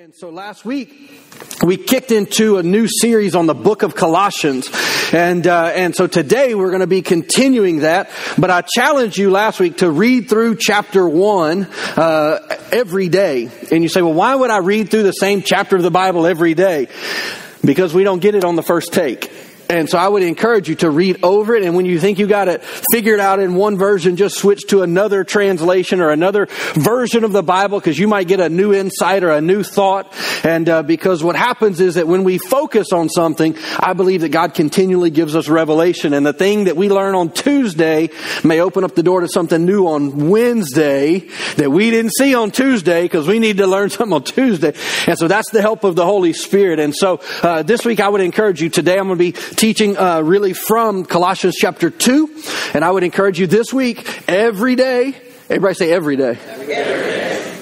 And so last week we kicked into a new series on the book of Colossians, and uh, and so today we're going to be continuing that. But I challenged you last week to read through chapter one uh, every day. And you say, well, why would I read through the same chapter of the Bible every day? Because we don't get it on the first take. And so I would encourage you to read over it. And when you think you got it figured out in one version, just switch to another translation or another version of the Bible because you might get a new insight or a new thought. And uh, because what happens is that when we focus on something, I believe that God continually gives us revelation. And the thing that we learn on Tuesday may open up the door to something new on Wednesday that we didn't see on Tuesday because we need to learn something on Tuesday. And so that's the help of the Holy Spirit. And so uh, this week I would encourage you today, I'm going to be teaching uh, really from Colossians chapter 2. And I would encourage you this week, every day, everybody say every day. Every day.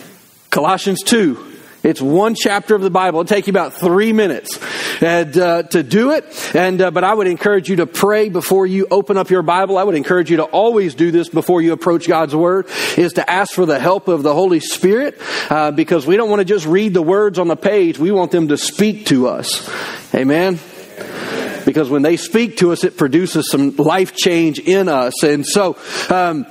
Colossians 2. It's one chapter of the Bible. It'll take you about three minutes and, uh, to do it. And uh, but I would encourage you to pray before you open up your Bible. I would encourage you to always do this before you approach God's Word. Is to ask for the help of the Holy Spirit uh, because we don't want to just read the words on the page. We want them to speak to us. Amen because when they speak to us, it produces some life change in us. And so, um,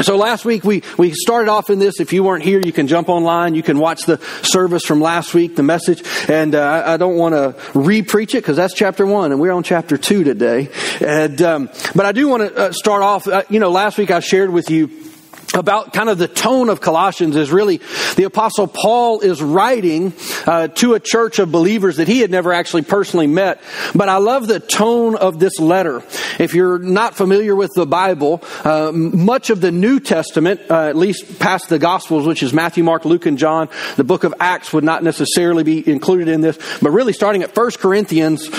so last week we, we started off in this. If you weren't here, you can jump online. You can watch the service from last week, the message. And uh, I, don't want to re-preach it because that's chapter one, and we're on chapter two today. And um, but I do want to uh, start off. Uh, you know, last week I shared with you about kind of the tone of Colossians is really the apostle Paul is writing uh, to a church of believers that he had never actually personally met. But I love the tone of this letter. If you're not familiar with the Bible, uh, much of the New Testament, uh, at least past the Gospels, which is Matthew, Mark, Luke, and John, the book of Acts would not necessarily be included in this, but really starting at First Corinthians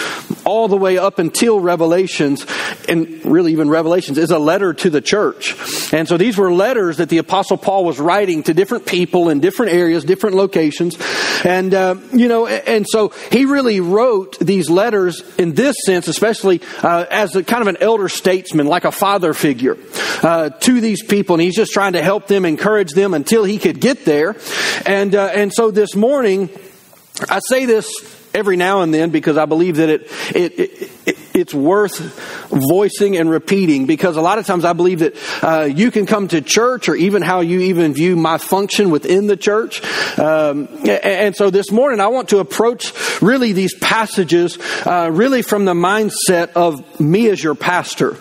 all the way up until Revelations, and really even Revelations, is a letter to the church. And so these were letters that the Apostle Paul was writing to different people in different areas, different locations. And, uh, you know, and so he really wrote these letters in this sense, especially uh, as a kind of an elder statesman, like a father figure uh, to these people. And he's just trying to help them, encourage them until he could get there. And, uh, and so this morning, I say this every now and then because I believe that it, it, it, it it's worth voicing and repeating because a lot of times I believe that uh, you can come to church or even how you even view my function within the church. Um, and so this morning I want to approach really these passages uh, really from the mindset of me as your pastor.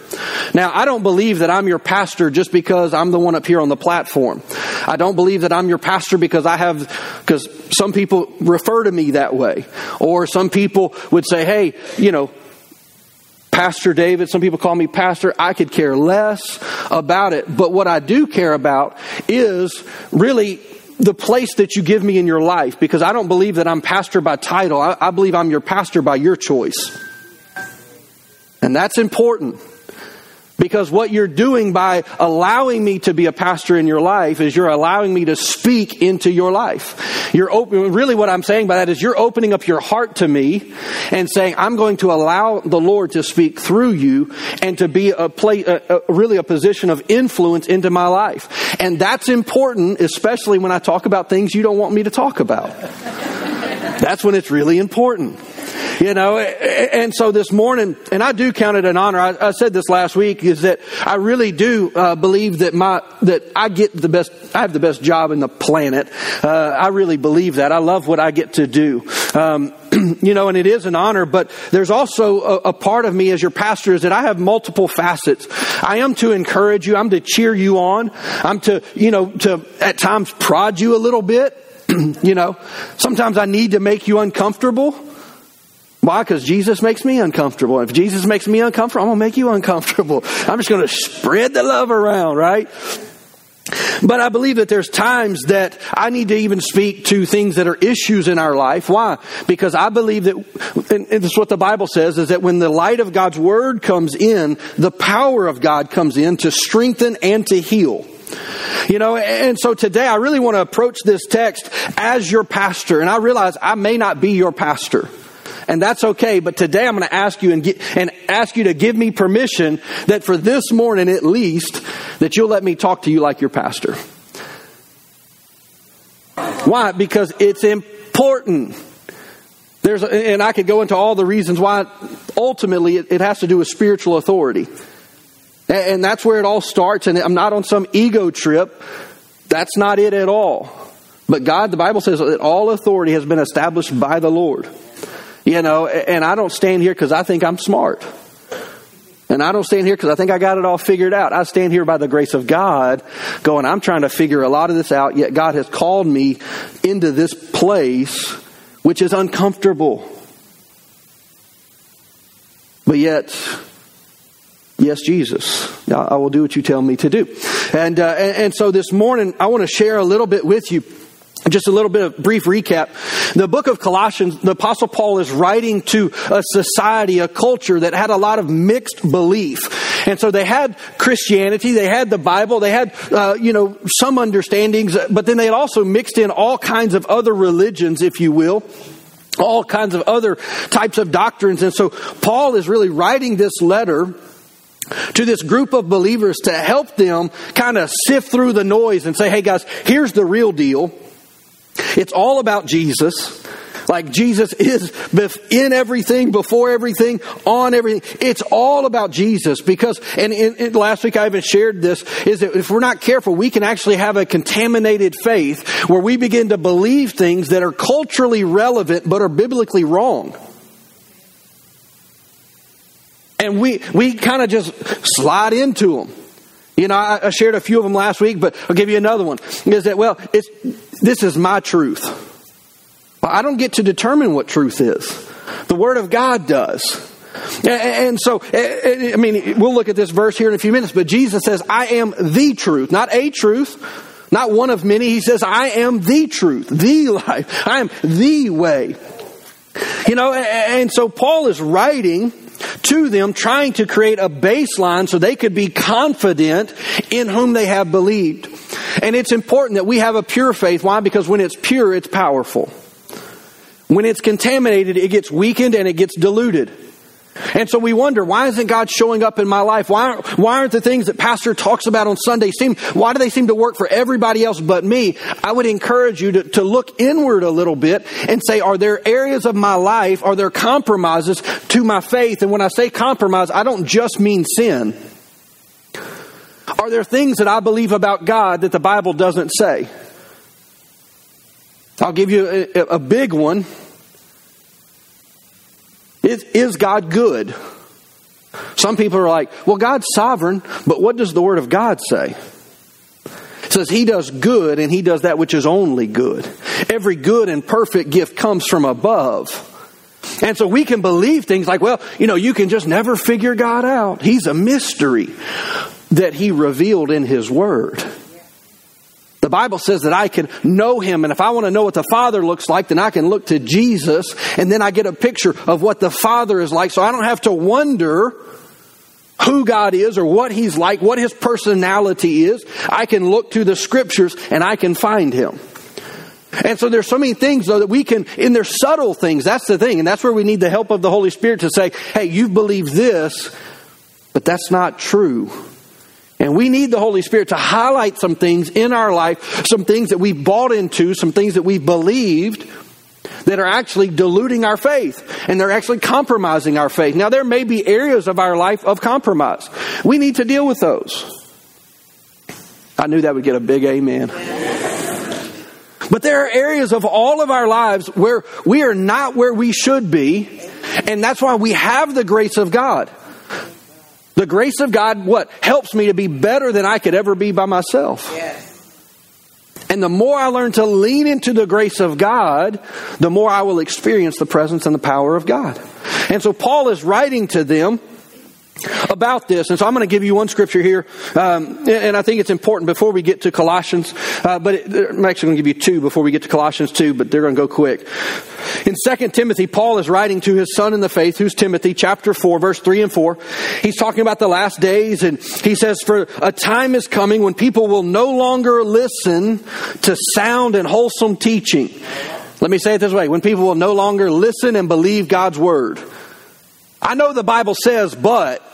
Now I don't believe that I'm your pastor just because I'm the one up here on the platform. I don't believe that I'm your pastor because I have because some people refer to me that way or some people would say, hey, you know, Pastor David, some people call me pastor. I could care less about it. But what I do care about is really the place that you give me in your life because I don't believe that I'm pastor by title. I, I believe I'm your pastor by your choice. And that's important. Because what you're doing by allowing me to be a pastor in your life is you're allowing me to speak into your life. You're really what I'm saying by that is you're opening up your heart to me and saying, I'm going to allow the Lord to speak through you and to be a play, a, a, really a position of influence into my life. And that's important, especially when I talk about things you don't want me to talk about. that's when it's really important. You know, and so this morning, and I do count it an honor. I, I said this last week is that I really do uh, believe that my that I get the best. I have the best job in the planet. Uh, I really believe that. I love what I get to do. Um, you know, and it is an honor, but there's also a, a, part of me as your pastor is that I have multiple facets. I am to encourage you. I'm to cheer you on. I'm to, you know, to at times prod you a little bit. you know, sometimes I need to make you uncomfortable. Why? Because Jesus makes me uncomfortable. If Jesus makes me uncomfortable, I'm going to make you uncomfortable. I'm just going to spread the love around, right? But I believe that there's times that I need to even speak to things that are issues in our life. Why? Because I believe that, and is what the Bible says, is that when the light of God's Word comes in, the power of God comes in to strengthen and to heal. You know, and so today I really want to approach this text as your pastor, and I realize I may not be your pastor and that's okay. But today I'm going to ask you and, get, and ask you to give me permission that for this morning at least, that you'll let me talk to you like your pastor. Why? Because it's important. There's, and I could go into all the reasons why ultimately it, it has to do with spiritual authority. And, and that's where it all starts. And I'm not on some ego trip. That's not it at all. But God, the Bible says that all authority has been established by the Lord. You know, and I don't stand here because I think I'm smart. And I don't stand here because I think I got it all figured out. I stand here by the grace of God, going, I'm trying to figure a lot of this out, yet God has called me into this place which is uncomfortable. But yet, yes, Jesus, I will do what you tell me to do. And, uh, and, and so this morning, I want to share a little bit with you just a little bit of brief recap. The book of Colossians, the apostle Paul is writing to a society, a culture that had a lot of mixed belief. And so they had Christianity, they had the Bible, they had, uh, you know, some understandings, but then they had also mixed in all kinds of other religions, if you will all kinds of other types of doctrines. And so Paul is really writing this letter to this group of believers to help them kind of sift through the noise and say, hey guys, here's the real deal. It's all about Jesus. Like Jesus is in everything, before everything, on everything. It's all about Jesus because, and in, last week I even shared this, is that if we're not careful, we can actually have a contaminated faith where we begin to believe things that are culturally relevant but are biblically wrong. And we, we kind of just slide into them. You know, I, I shared a few of them last week, but I'll give you another one. Is that, well, it's, this is my truth. Well, I don't get to determine what truth is. The Word of God does. And so, I mean, we'll look at this verse here in a few minutes, but Jesus says, I am the truth, not a truth, not one of many. He says, I am the truth, the life. I am the way. You know, and so Paul is writing to them, trying to create a baseline so they could be confident in whom they have believed. And it's important that we have a pure faith. Why? Because when it's pure, it's powerful. When it's contaminated, it gets weakened and it gets diluted. And so we wonder, why isn't God showing up in my life? Why, why aren't the things that pastor talks about on Sunday seem, why do they seem to work for everybody else but me? I would encourage you to, to look inward a little bit and say, are there areas of my life, are there compromises to my faith? And when I say compromise, I don't just mean sin. Are there things that I believe about God that the Bible doesn't say? I'll give you a, a big one. Is, is God good? Some people are like, well, God's sovereign, but what does the Word of God say? It says He does good and He does that which is only good. Every good and perfect gift comes from above. And so we can believe things like, well, you know, you can just never figure God out. He's a mystery that He revealed in His Word. Bible says that I can know Him, and if I want to know what the Father looks like, then I can look to Jesus, and then I get a picture of what the Father is like, so I don't have to wonder who God is or what He's like, what His personality is. I can look to the Scriptures and I can find Him. And so there's so many things though that we can, in their subtle things, that's the thing, and that's where we need the help of the Holy Spirit to say, hey, you believe this, but that's not true. And we need the Holy Spirit to highlight some things in our life, some things that we've bought into, some things that we've believed that are actually diluting our faith and they're actually compromising our faith. Now, there may be areas of our life of compromise. We need to deal with those. I knew that would get a big amen. But there are areas of all of our lives where we are not where we should be, and that's why we have the grace of God. The grace of God, what? Helps me to be better than I could ever be by myself. Yes. And the more I learn to lean into the grace of God, the more I will experience the presence and the power of God. And so Paul is writing to them about this. And so I'm going to give you one scripture here, um, and I think it's important before we get to Colossians. Uh, but it, I'm actually going to give you two before we get to Colossians 2, but they're going to go quick. In 2 Timothy, Paul is writing to his son in the faith, who's Timothy, chapter 4, verse 3 and 4. He's talking about the last days, and he says, For a time is coming when people will no longer listen to sound and wholesome teaching. Let me say it this way when people will no longer listen and believe God's word. I know the Bible says, but.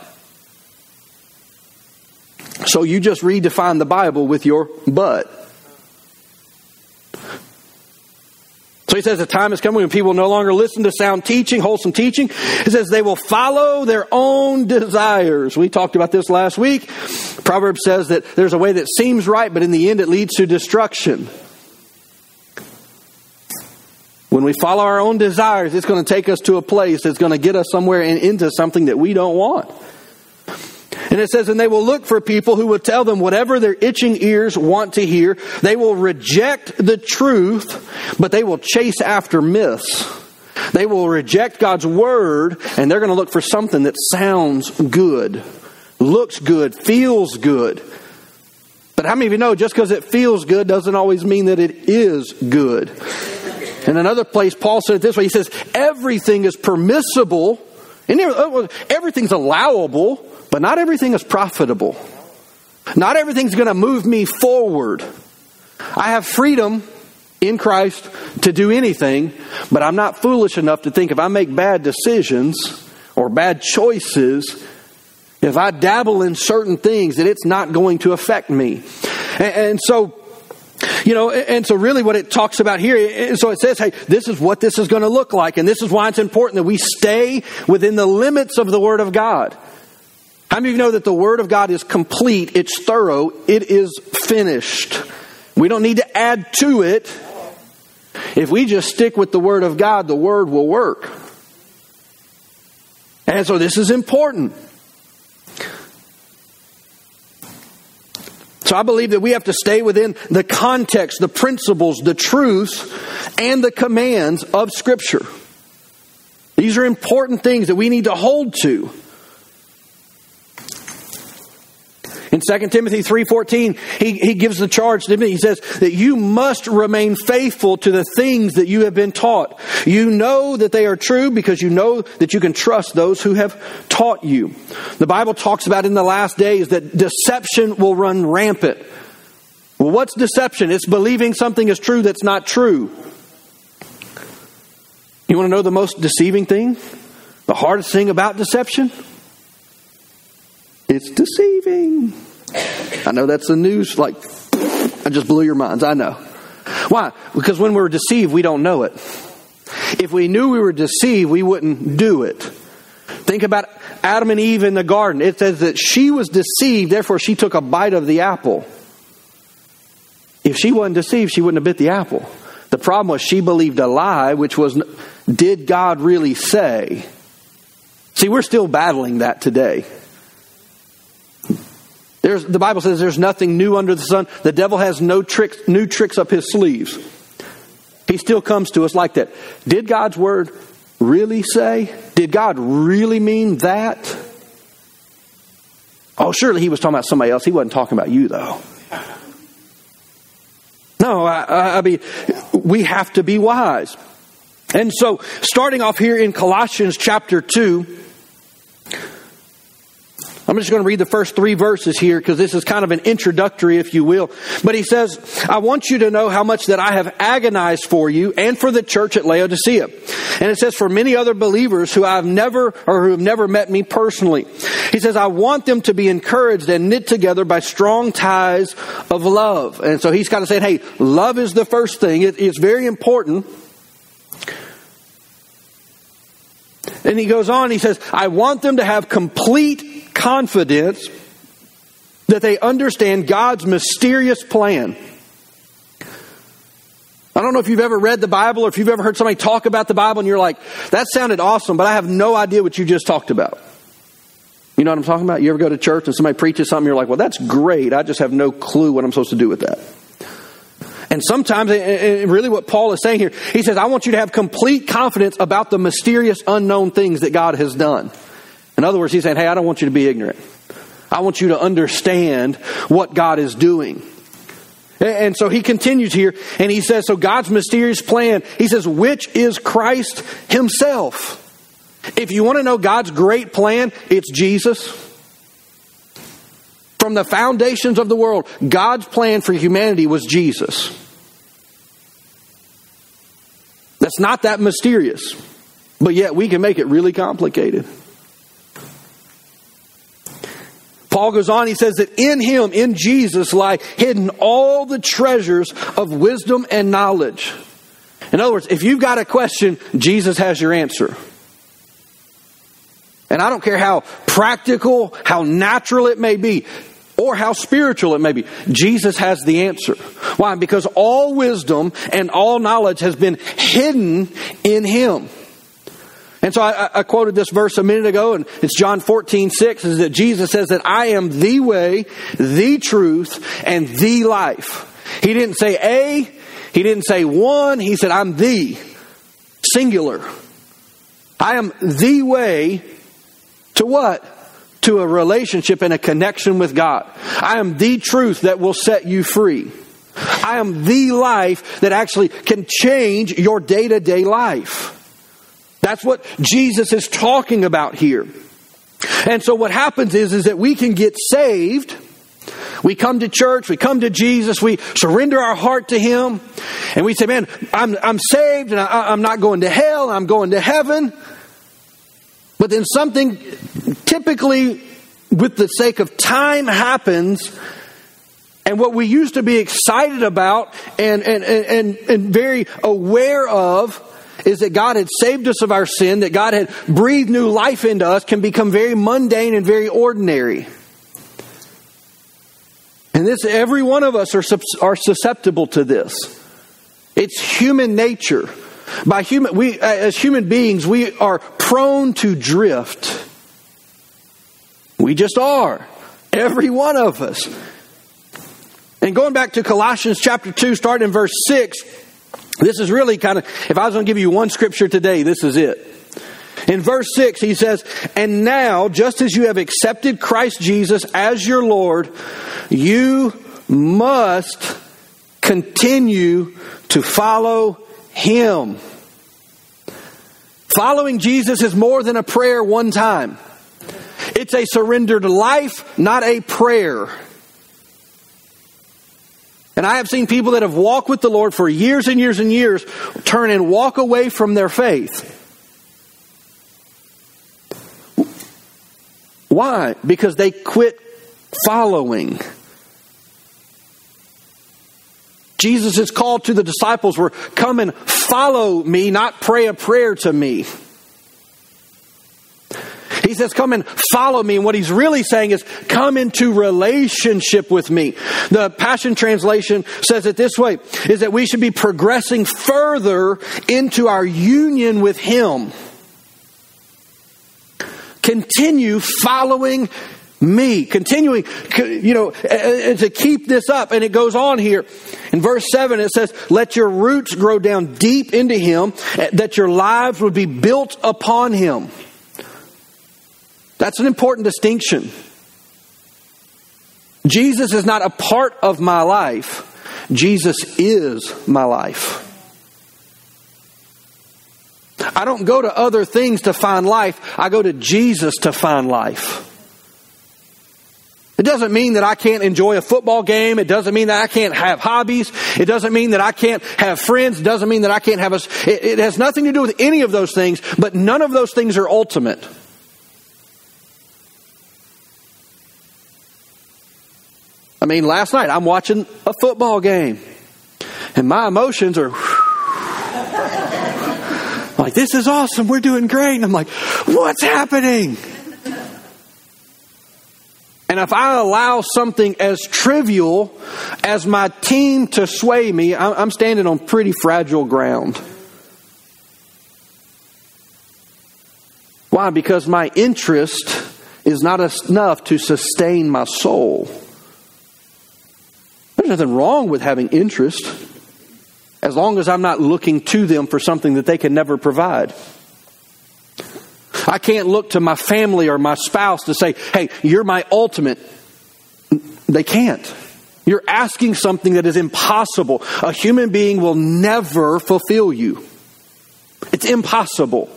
So you just redefine the Bible with your but. So he says the time is coming when people no longer listen to sound teaching, wholesome teaching. He says they will follow their own desires. We talked about this last week. Proverbs says that there's a way that seems right, but in the end it leads to destruction. When we follow our own desires, it's going to take us to a place that's going to get us somewhere and into something that we don't want. And it says, and they will look for people who will tell them whatever their itching ears want to hear. They will reject the truth, but they will chase after myths. They will reject God's word, and they're going to look for something that sounds good, looks good, feels good. But how many of you know just because it feels good doesn't always mean that it is good? In another place, Paul said this way He says, Everything is permissible, and everything's allowable, but not everything is profitable. Not everything's going to move me forward. I have freedom in Christ to do anything, but I'm not foolish enough to think if I make bad decisions or bad choices, if I dabble in certain things, that it's not going to affect me. And, and so, you know, and so really what it talks about here, so it says, hey, this is what this is going to look like, and this is why it's important that we stay within the limits of the Word of God. How many of you know that the Word of God is complete, it's thorough, it is finished? We don't need to add to it. If we just stick with the Word of God, the Word will work. And so this is important. So I believe that we have to stay within the context, the principles, the truths, and the commands of Scripture. These are important things that we need to hold to. In 2 Timothy 3.14, he, he gives the charge to Timothy. He says that you must remain faithful to the things that you have been taught. You know that they are true because you know that you can trust those who have taught you. The Bible talks about in the last days that deception will run rampant. Well, what's deception? It's believing something is true that's not true. You want to know the most deceiving thing? The hardest thing about deception? It's deceiving. I know that's the news, like, I just blew your minds. I know. Why? Because when we're deceived, we don't know it. If we knew we were deceived, we wouldn't do it. Think about Adam and Eve in the garden. It says that she was deceived, therefore she took a bite of the apple. If she wasn't deceived, she wouldn't have bit the apple. The problem was she believed a lie, which was, did God really say? See, we're still battling that today. There's, the Bible says there's nothing new under the sun. The devil has no tricks, new tricks up his sleeves. He still comes to us like that. Did God's word really say? Did God really mean that? Oh, surely he was talking about somebody else. He wasn't talking about you, though. No, I, I mean, we have to be wise. And so, starting off here in Colossians chapter 2, I'm just going to read the first three verses here because this is kind of an introductory, if you will. But he says, I want you to know how much that I have agonized for you and for the church at Laodicea. And it says, for many other believers who I've never or who have never met me personally. He says, I want them to be encouraged and knit together by strong ties of love. And so he's kind of saying, hey, love is the first thing. It, it's very important. And he goes on, he says, I want them to have complete confidence that they understand God's mysterious plan. I don't know if you've ever read the Bible or if you've ever heard somebody talk about the Bible and you're like, that sounded awesome, but I have no idea what you just talked about. You know what I'm talking about? You ever go to church and somebody preaches something, you're like, well, that's great. I just have no clue what I'm supposed to do with that. And sometimes, and really what Paul is saying here, he says, I want you to have complete confidence about the mysterious unknown things that God has done. In other words, he's saying, hey, I don't want you to be ignorant. I want you to understand what God is doing. And so he continues here and he says, so God's mysterious plan, he says, which is Christ himself. If you want to know God's great plan, it's Jesus. From the foundations of the world, God's plan for humanity was Jesus. That's not that mysterious, but yet we can make it really complicated. Paul goes on, he says that in him, in Jesus, lie hidden all the treasures of wisdom and knowledge. In other words, if you've got a question, Jesus has your answer. And I don't care how practical, how natural it may be, or how spiritual it may be. Jesus has the answer. Why? Because all wisdom and all knowledge has been hidden in Him. And so I, I, quoted this verse a minute ago, and it's John 14, 6, is that Jesus says that I am the way, the truth, and the life. He didn't say a, he didn't say one, he said, I'm the, singular. I am the way to what? To a relationship and a connection with God. I am the truth that will set you free. I am the life that actually can change your day to day life. That's what Jesus is talking about here. And so what happens is, is that we can get saved. We come to church, we come to Jesus, we surrender our heart to Him, and we say, Man, I'm, I'm saved and I, I'm not going to hell, I'm going to heaven. But then something typically, with the sake of time, happens. And what we used to be excited about and, and, and, and very aware of is that God had saved us of our sin, that God had breathed new life into us, can become very mundane and very ordinary. And this, every one of us are, are susceptible to this. It's human nature. By human, we, as human beings, we are prone to drift. We just are. Every one of us. And going back to Colossians chapter 2, starting in verse 6, this is really kind of, if I was going to give you one scripture today, this is it. In verse 6, he says, And now, just as you have accepted Christ Jesus as your Lord, you must continue to follow him. Following Jesus is more than a prayer one time. It's a surrendered life, not a prayer. And I have seen people that have walked with the Lord for years and years and years turn and walk away from their faith. Why? Because they quit following. Jesus' call to the disciples were come and follow me, not pray a prayer to me. He says, Come and follow me. And what he's really saying is, Come into relationship with me. The Passion Translation says it this way is that we should be progressing further into our union with him. Continue following me. Continuing, you know, to keep this up. And it goes on here. In verse 7, it says, Let your roots grow down deep into him, that your lives would be built upon him. That's an important distinction. Jesus is not a part of my life, Jesus is my life. I don't go to other things to find life, I go to Jesus to find life. It doesn't mean that I can't enjoy a football game. It doesn't mean that I can't have hobbies. It doesn't mean that I can't have friends. It doesn't mean that I can't have a. It, it has nothing to do with any of those things, but none of those things are ultimate. I mean, last night I'm watching a football game, and my emotions are like, this is awesome. We're doing great. And I'm like, what's happening? And if I allow something as trivial as my team to sway me, I'm standing on pretty fragile ground. Why? Because my interest is not enough to sustain my soul. There's nothing wrong with having interest as long as I'm not looking to them for something that they can never provide. I can't look to my family or my spouse to say, hey, you're my ultimate. They can't. You're asking something that is impossible. A human being will never fulfill you. It's impossible.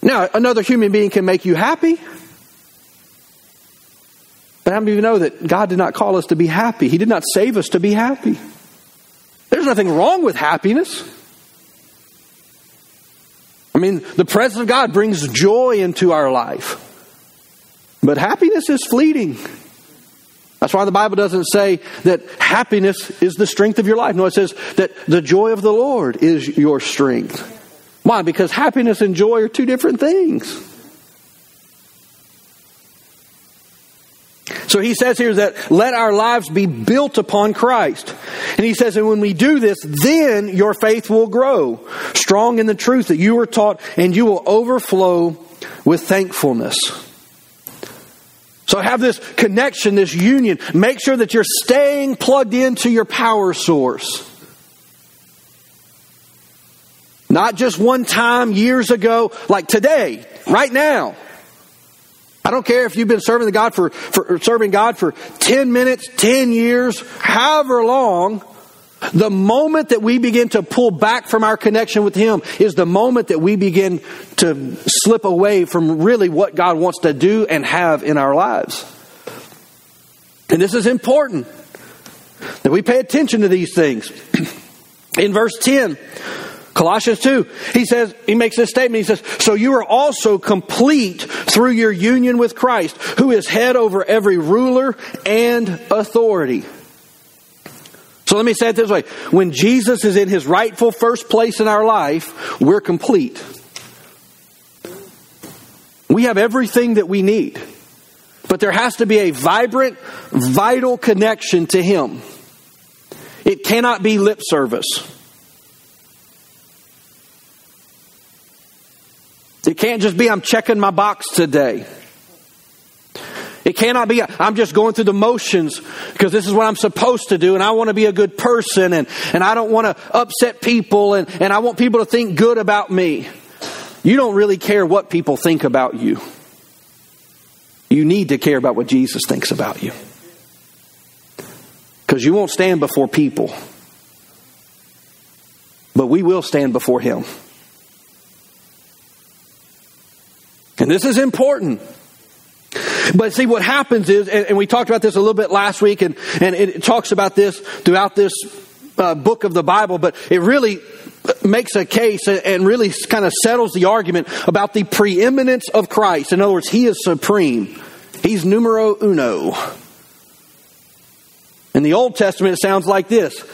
Now, another human being can make you happy. But how many of you know that God did not call us to be happy? He did not save us to be happy. There's nothing wrong with happiness. I mean, the presence of God brings joy into our life. But happiness is fleeting. That's why the Bible doesn't say that happiness is the strength of your life. No, it says that the joy of the Lord is your strength. Why? Because happiness and joy are two different things. So he says here that let our lives be built upon Christ. And he says, and when we do this, then your faith will grow strong in the truth that you were taught and you will overflow with thankfulness. So have this connection, this union. Make sure that you're staying plugged into your power source. Not just one time years ago, like today, right now. I don't care if you've been serving God for, for serving God for 10 minutes, 10 years, however long. The moment that we begin to pull back from our connection with Him is the moment that we begin to slip away from really what God wants to do and have in our lives. And this is important that we pay attention to these things. In verse 10, Colossians 2, he says, he makes this statement. He says, So you are also complete through your union with Christ, who is head over every ruler and authority. So let me say it this way when Jesus is in his rightful first place in our life, we're complete. We have everything that we need. But there has to be a vibrant, vital connection to him. It cannot be lip service. It can't just be I'm checking my box today. It cannot be, I'm just going through the motions because this is what I'm supposed to do and I want to be a good person and, and I don't want to upset people and, and I want people to think good about me. You don't really care what people think about you. You need to care about what Jesus thinks about you. Because you won't stand before people, but we will stand before Him. And this is important. But see, what happens is, and, and, we talked about this a little bit last week, and, and it talks about this throughout this uh, book of the Bible, but it really makes a case and really kind of settles the argument about the preeminence of Christ. In other words, He is supreme. He's numero uno. In the Old Testament, it sounds like this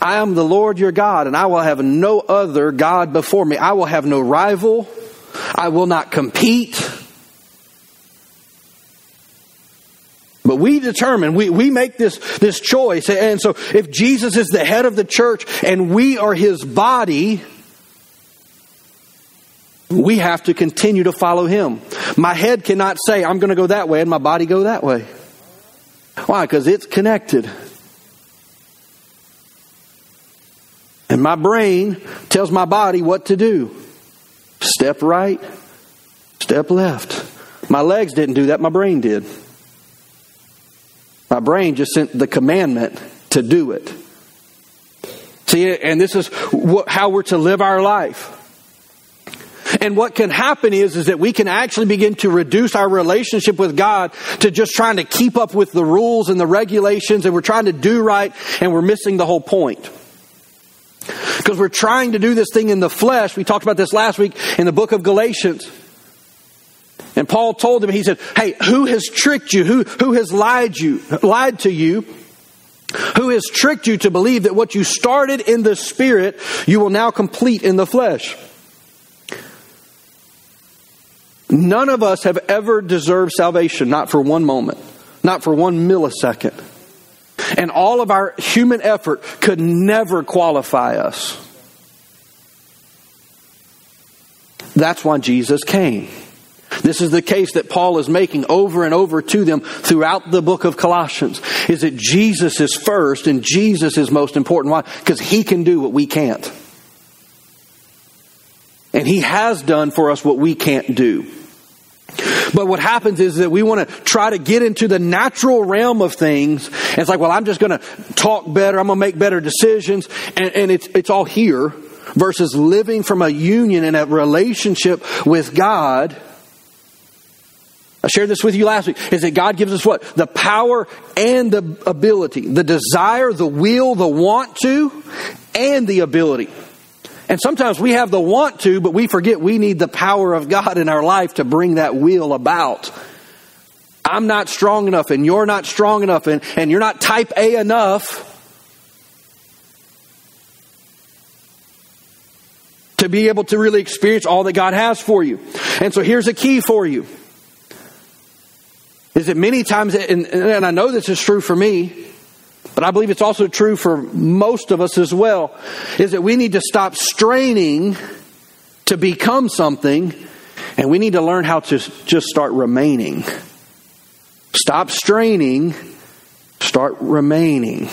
I am the Lord your God, and I will have no other God before me. I will have no rival. I will not compete. But we determine, we, we make this, this choice. And so if Jesus is the head of the church and we are his body, we have to continue to follow him. My head cannot say, I'm going to go that way, and my body go that way. Why? Because it's connected. And my brain tells my body what to do step right, step left. My legs didn't do that, my brain did. My brain just sent the commandment to do it. See, and this is how we're to live our life. And what can happen is, is that we can actually begin to reduce our relationship with God to just trying to keep up with the rules and the regulations and we're trying to do right and we're missing the whole point. Because we're trying to do this thing in the flesh. We talked about this last week in the book of Galatians. And Paul told them, he said, Hey, who has tricked you? Who, who has lied you, lied to you? Who has tricked you to believe that what you started in the spirit, you will now complete in the flesh? None of us have ever deserved salvation, not for one moment, not for one millisecond. And all of our human effort could never qualify us. That's why Jesus came. This is the case that Paul is making over and over to them throughout the book of Colossians. Is that Jesus is first and Jesus is most important. Why? Because he can do what we can't. And he has done for us what we can't do. But what happens is that we want to try to get into the natural realm of things. And it's like, well, I'm just going to talk better. I'm going to make better decisions. And, and it's, it's all here versus living from a union and a relationship with God I shared this with you last week, is that God gives us what? The power and the ability, the desire, the will, the want to, and the ability. And sometimes we have the want to, but we forget we need the power of God in our life to bring that will about. I'm not strong enough and you're not strong enough and, and you're not type A enough to be able to really experience all that God has for you. And so here's a key for you. Is that many times, and, and I know this is true for me, but I believe it's also true for most of us as well, is that we need to stop straining to become something and we need to learn how to just start remaining. Stop straining, start remaining.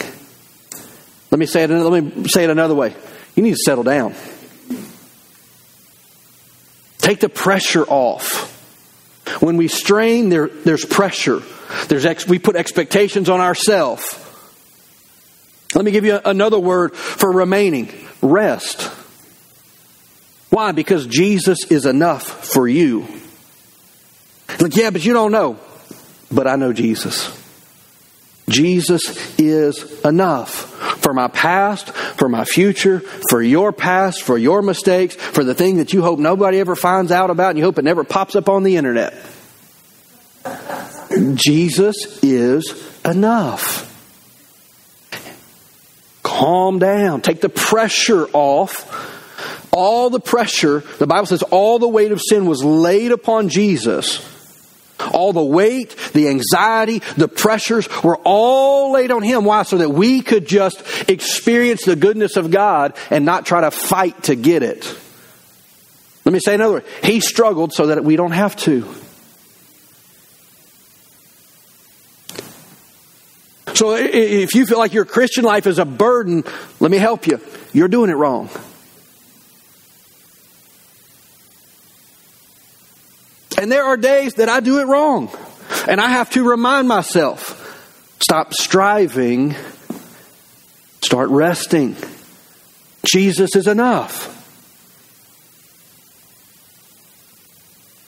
Let me say it. Let me say it another way. You need to settle down. Take the pressure off. When we strain, there, there's pressure. There's ex, we put expectations on ourselves. Let me give you another word for remaining rest. Why? Because Jesus is enough for you. Like, yeah, but you don't know but I know Jesus. Jesus is enough for my past, for my future, for your past, for your mistakes, for the thing that you hope nobody ever finds out about and you hope it never pops up on the internet. Jesus is enough. Calm down. Take the pressure off. All the pressure, the Bible says all the weight of sin was laid upon Jesus all the weight, the anxiety, the pressures were all laid on him. Why? So that we could just experience the goodness of God and not try to fight to get it. Let me say another way. He struggled so that we don't have to. So if you feel like your Christian life is a burden, let me help you. You're doing it wrong. And there are days that I do it wrong. And I have to remind myself stop striving, start resting. Jesus is enough.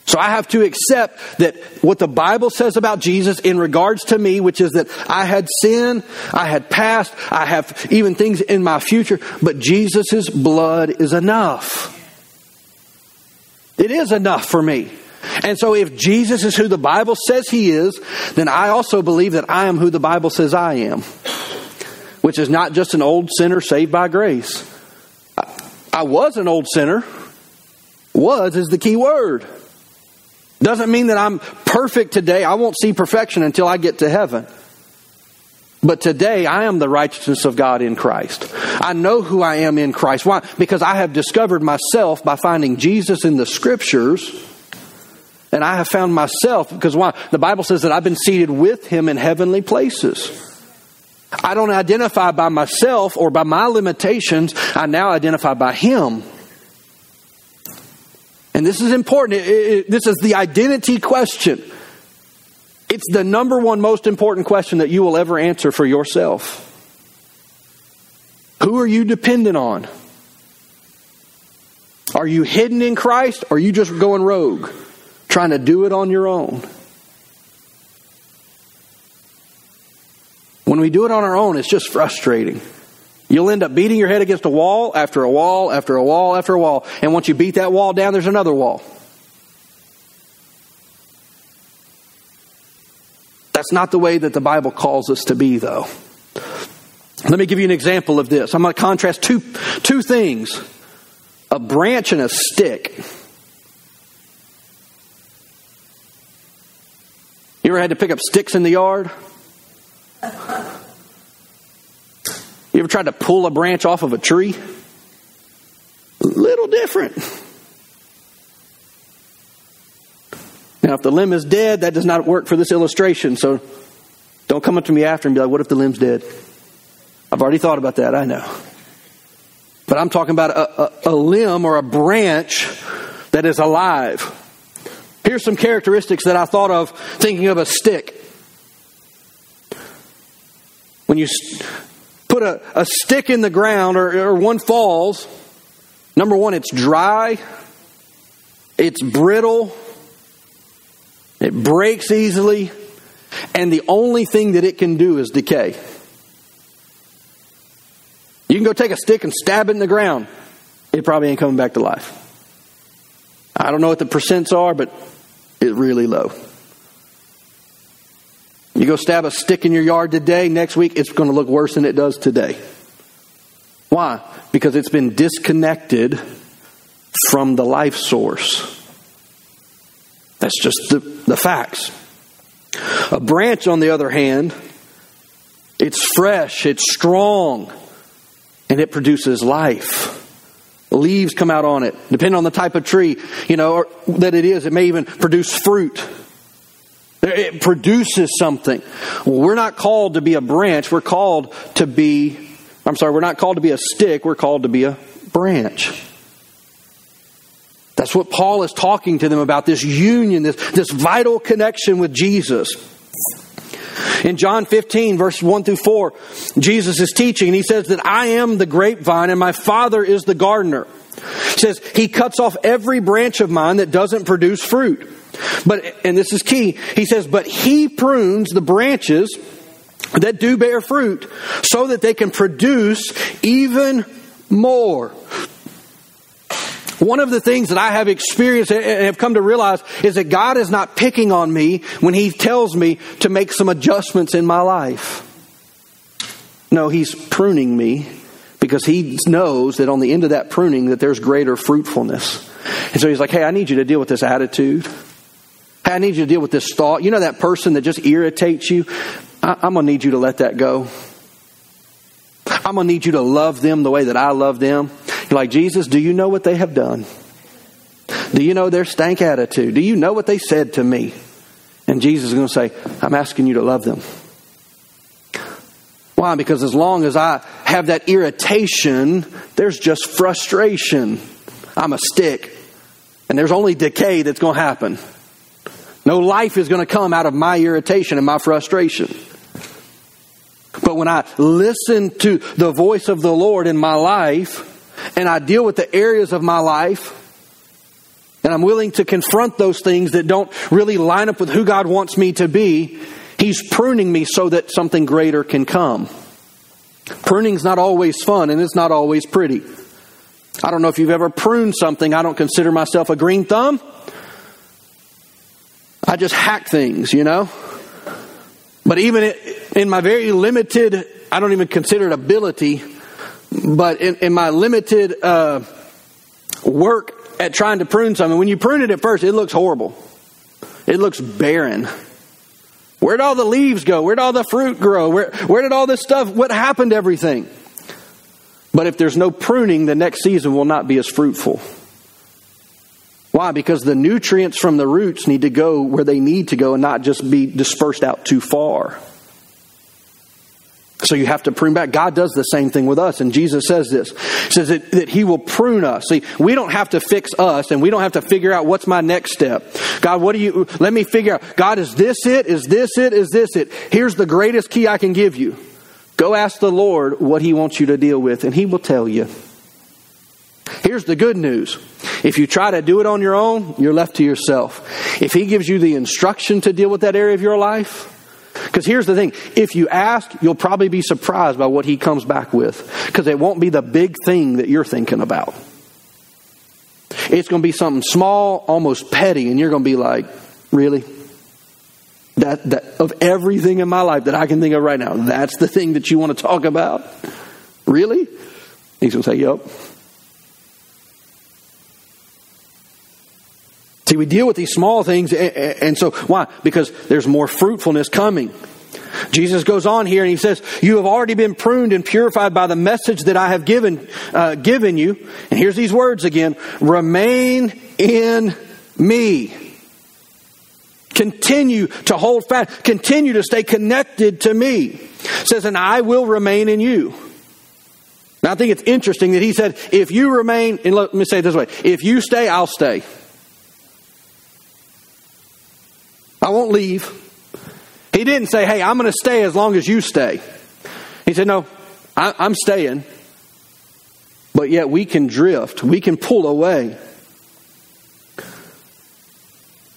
So I have to accept that what the Bible says about Jesus in regards to me, which is that I had sin, I had past, I have even things in my future, but Jesus' blood is enough. It is enough for me. And so if Jesus is who the Bible says he is, then I also believe that I am who the Bible says I am, which is not just an old sinner saved by grace. I was an old sinner. Was is the key word. Doesn't mean that I'm perfect today. I won't see perfection until I get to heaven. But today I am the righteousness of God in Christ. I know who I am in Christ. Why? Because I have discovered myself by finding Jesus in the scriptures and I have found myself, because why? The Bible says that I've been seated with him in heavenly places. I don't identify by myself or by my limitations. I now identify by him. And this is important. It, it, this is the identity question. It's the number one most important question that you will ever answer for yourself. Who are you dependent on? Are you hidden in Christ or are you just going rogue? trying to do it on your own. When we do it on our own, it's just frustrating. You'll end up beating your head against a wall after a wall after a wall after a wall. And once you beat that wall down, there's another wall. That's not the way that the Bible calls us to be, though. Let me give you an example of this. I'm going to contrast two, two things a branch and a stick. You ever had to pick up sticks in the yard? You ever tried to pull a branch off of a tree? A little different. Now, if the limb is dead, that does not work for this illustration, so don't come up to me after and be like, what if the limb's dead? I've already thought about that, I know. But I'm talking about a, a, a limb or a branch that is alive. Here's some characteristics that I thought of thinking of a stick. When you put a, a stick in the ground or, or one falls, number one, it's dry, it's brittle, it breaks easily, and the only thing that it can do is decay. You can go take a stick and stab it in the ground. It probably ain't coming back to life. I don't know what the percents are, but it's really low. You go stab a stick in your yard today, next week it's going to look worse than it does today. Why? Because it's been disconnected from the life source. That's just the, the facts. A branch, on the other hand, it's fresh, it's strong, and it produces life. Leaves come out on it. Depending on the type of tree, you know, that it is, it may even produce fruit. It produces something. We're not called to be a branch, we're called to be, I'm sorry, we're not called to be a stick, we're called to be a branch. That's what Paul is talking to them about this union, this, this vital connection with Jesus. In John 15, verse 1 through 4, Jesus is teaching, and he says that I am the grapevine and my Father is the gardener. He says, He cuts off every branch of mine that doesn't produce fruit. But, and this is key, he says, But He prunes the branches that do bear fruit so that they can produce even more. One of the things that I have experienced and have come to realize is that God is not picking on me when He tells me to make some adjustments in my life. No, He's pruning me because He knows that on the end of that pruning that there's greater fruitfulness. And so He's like, hey, I need you to deal with this attitude. Hey, I need you to deal with this thought. You know that person that just irritates you? I- I'm going to need you to let that go. I'm going to need you to love them the way that I love them. You're like, Jesus, do you know what they have done? Do you know their stank attitude? Do you know what they said to me? And Jesus is going to say, I'm asking you to love them. Why? Because as long as I have that irritation, there's just frustration. I'm a stick. And there's only decay that's going to happen. No life is going to come out of my irritation and my frustration. But when I listen to the voice of the Lord in my life, and I deal with the areas of my life, and I'm willing to confront those things that don't really line up with who God wants me to be, He's pruning me so that something greater can come. Pruning's not always fun and it's not always pretty. I don't know if you've ever pruned something. I don't consider myself a green thumb. I just hack things, you know? But even in my very limited, I don't even consider it ability, but in, in my limited uh, work at trying to prune something, when you prune it at first, it looks horrible. It looks barren. Where'd all the leaves go? Where'd all the fruit grow? Where, where did all this stuff, what happened to everything? But if there's no pruning, the next season will not be as fruitful. Why? Because the nutrients from the roots need to go where they need to go and not just be dispersed out too far. So you have to prune back. God does the same thing with us. And Jesus says this. He says that, that He will prune us. See, we don't have to fix us and we don't have to figure out what's my next step. God, what do you, let me figure out. God, is this it? Is this it? Is this it? Here's the greatest key I can give you. Go ask the Lord what He wants you to deal with and He will tell you. Here's the good news. If you try to do it on your own, you're left to yourself. If He gives you the instruction to deal with that area of your life, because here's the thing if you ask, you'll probably be surprised by what he comes back with. Because it won't be the big thing that you're thinking about. It's going to be something small, almost petty, and you're going to be like, really? That, that of everything in my life that I can think of right now, that's the thing that you want to talk about? Really? He's going to say, Yep. See, we deal with these small things, and so why? Because there's more fruitfulness coming. Jesus goes on here and he says, "You have already been pruned and purified by the message that I have given uh, given you." And here's these words again: "Remain in me." Continue to hold fast. Continue to stay connected to me. It says, "And I will remain in you." Now, I think it's interesting that he said, "If you remain," and let me say it this way: "If you stay, I'll stay." I won't leave. He didn't say, Hey, I'm going to stay as long as you stay. He said, No, I, I'm staying. But yet we can drift, we can pull away.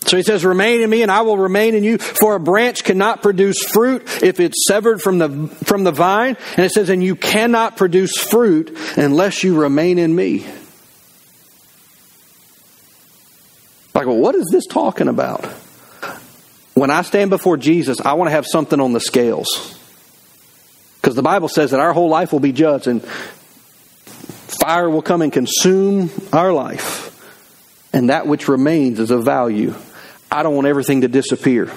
So he says, Remain in me, and I will remain in you. For a branch cannot produce fruit if it's severed from the, from the vine. And it says, And you cannot produce fruit unless you remain in me. Like, well, what is this talking about? When I stand before Jesus, I want to have something on the scales. Because the Bible says that our whole life will be judged and fire will come and consume our life. And that which remains is of value. I don't want everything to disappear.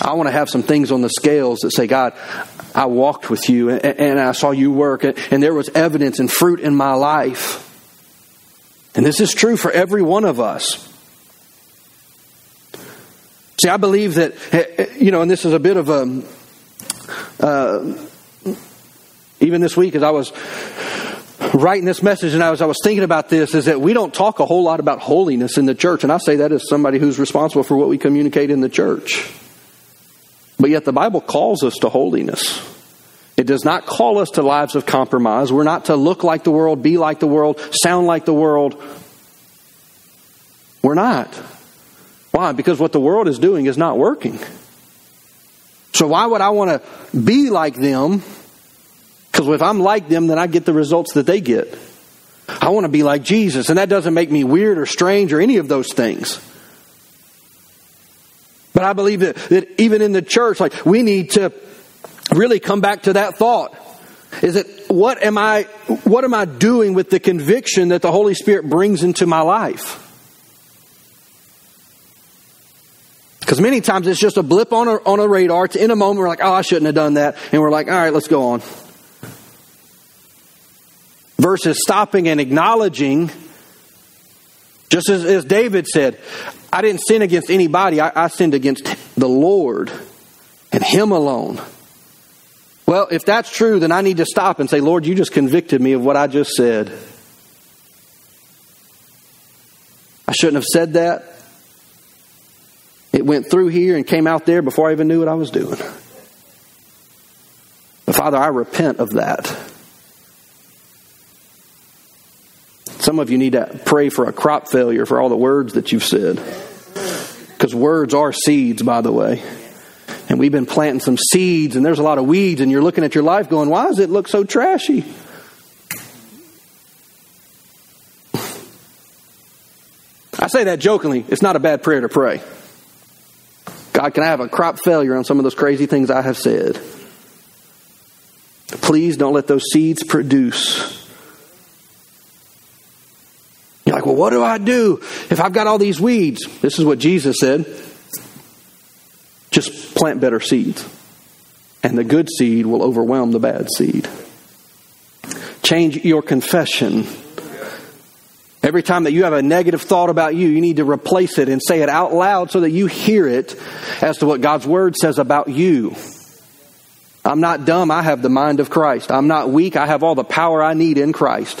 I want to have some things on the scales that say, God, I walked with you and, I saw you work, and there was evidence and fruit in my life. And this is true for every one of us. See, I believe that, eh, eh, you know, and this is a bit of a, uh, even this week as I was writing this message and I was, I was thinking about this is that we don't talk a whole lot about holiness in the church. And I say that as somebody who's responsible for what we communicate in the church. But yet the Bible calls us to holiness. It does not call us to lives of compromise. We're not to look like the world, be like the world, sound like the world. We're not. Why? Because what the world is doing is not working. So why would I want to be like them? Because if I'm like them, then I get the results that they get. I want to be like Jesus, and that doesn't make me weird or strange or any of those things. But I believe that, that even in the church, like we need to really come back to that thought. Is it what am I what am I doing with the conviction that the Holy Spirit brings into my life? Because many times it's just a blip on a, on a radar. It's in a moment we're like, oh, I shouldn't have done that. And we're like, all right, let's go on. Versus stopping and acknowledging, just as, as David said, I didn't sin against anybody, I, I sinned against the Lord and Him alone. Well, if that's true, then I need to stop and say, Lord, you just convicted me of what I just said. I shouldn't have said that. It went through here and came out there before I even knew what I was doing. But Father, I repent of that. Some of you need to pray for a crop failure for all the words that you've said. Because words are seeds, by the way. And we've been planting some seeds, and there's a lot of weeds, and you're looking at your life going, why does it look so trashy? I say that jokingly. It's not a bad prayer to pray. God, can I have a crop failure on some of those crazy things I have said? Please don't let those seeds produce you're like, well, what do I do if I've got all these weeds? This is what Jesus said just plant better seeds, and the good seed will overwhelm the bad seed. Change your confession. Every time that you have a negative thought about you, you need to replace it and say it out loud so that you hear it as to what God's Word says about you. I'm not dumb, I have the mind of Christ. I'm not weak, I have all the power I need in Christ.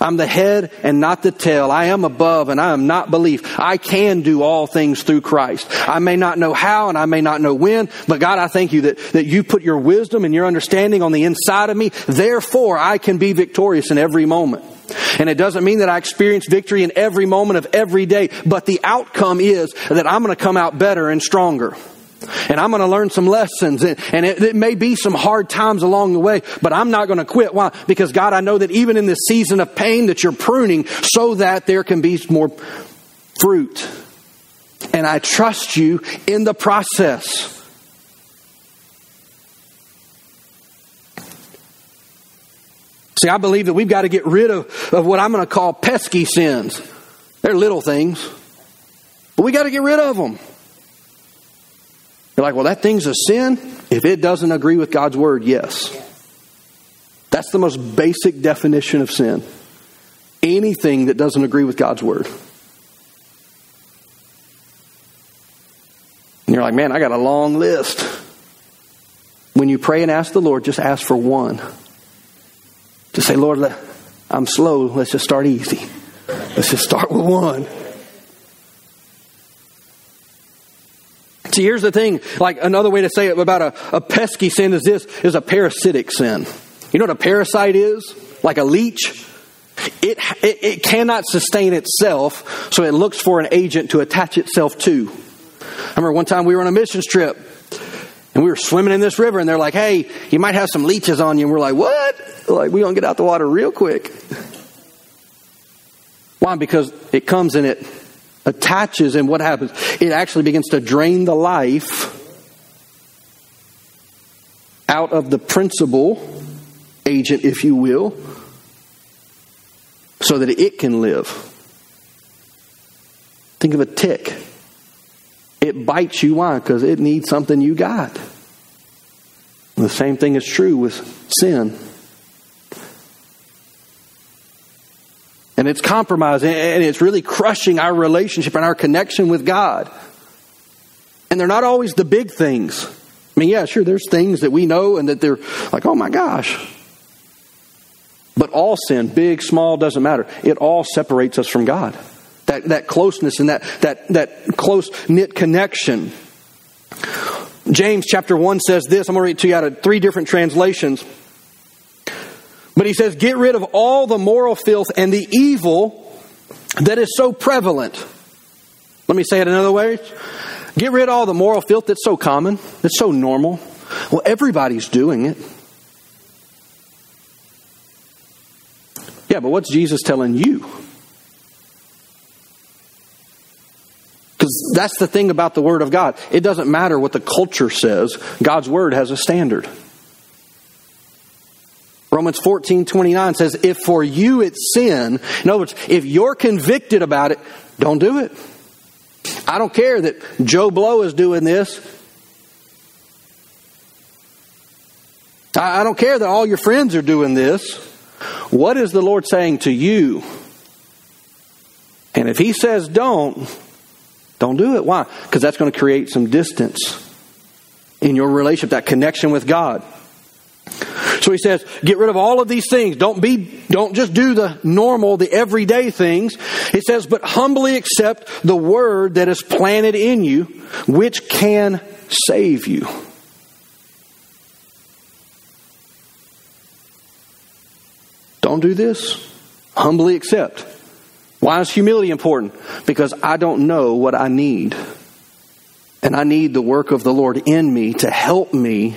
I'm the head and not the tail. I am above and I am not beneath. I can do all things through Christ. I may not know how and I may not know when, but God, I thank you that, that you put your wisdom and your understanding on the inside of me. Therefore, I can be victorious in every moment. And it doesn't mean that I experience victory in every moment of every day, but the outcome is that I'm going to come out better and stronger. And I'm going to learn some lessons. And, and it, it, may be some hard times along the way, but I'm not going to quit. Why? Because God, I know that even in this season of pain that you're pruning so that there can be more fruit. And I trust you in the process. See, I believe that we've got to get rid of, of what I'm going to call pesky sins. They're little things, but we got to get rid of them. You're like, well, that thing's a sin. If it doesn't agree with God's word, yes. That's the most basic definition of sin. Anything that doesn't agree with God's word. And you're like, man, I got a long list. When you pray and ask the Lord, just ask for one. Just say, Lord, I'm slow. Let's just start easy. Let's just start with one. See, here's the thing. Like another way to say it about a, a pesky sin is this: is a parasitic sin. You know what a parasite is? Like a leech. It, it, it cannot sustain itself, so it looks for an agent to attach itself to. I remember one time we were on a missions trip, and we were swimming in this river, and they're like, "Hey, you might have some leeches on you." And we're like, "What?" like, we gonna get out the water real quick. Why? Because it comes and it attaches, and what happens? It actually begins to drain the life out of the principal agent, if you will, so that it can live. Think of a tick. It bites you. Why? Because it needs something you got. The same thing is true with sin. And it's compromising and it's really crushing our relationship and our connection with God. And they're not always the big things. I mean, yeah, sure, there's things that we know and that they're like, oh my gosh. But all sin, big, small, doesn't matter. It all separates us from God. That, that closeness and that, that, that close knit connection. James chapter 1 says this. I'm going to read to you out of three different translations. But he says, Get rid of all the moral filth and the evil that is so prevalent. Let me say it another way. Get rid of all the moral filth that's so common, that's so normal. Well, everybody's doing it. Yeah, but what's Jesus telling you? Because that's the thing about the Word of God. It doesn't matter what the culture says, God's Word has a standard. Romans 14, 29 says, If for you it's sin, in other words, if you're convicted about it, don't do it. I don't care that Joe Blow is doing this. I don't care that all your friends are doing this. What is the Lord saying to you? And if He says don't, don't do it. Why? Because that's going to create some distance in your relationship, that connection with God. So he says, get rid of all of these things. Don't be, don't just do the normal, the everyday things. He says, but humbly accept the word that is planted in you, which can save you. Don't do this. Humbly accept. Why is humility important? Because I don't know what I need. And I need the work of the Lord in me to help me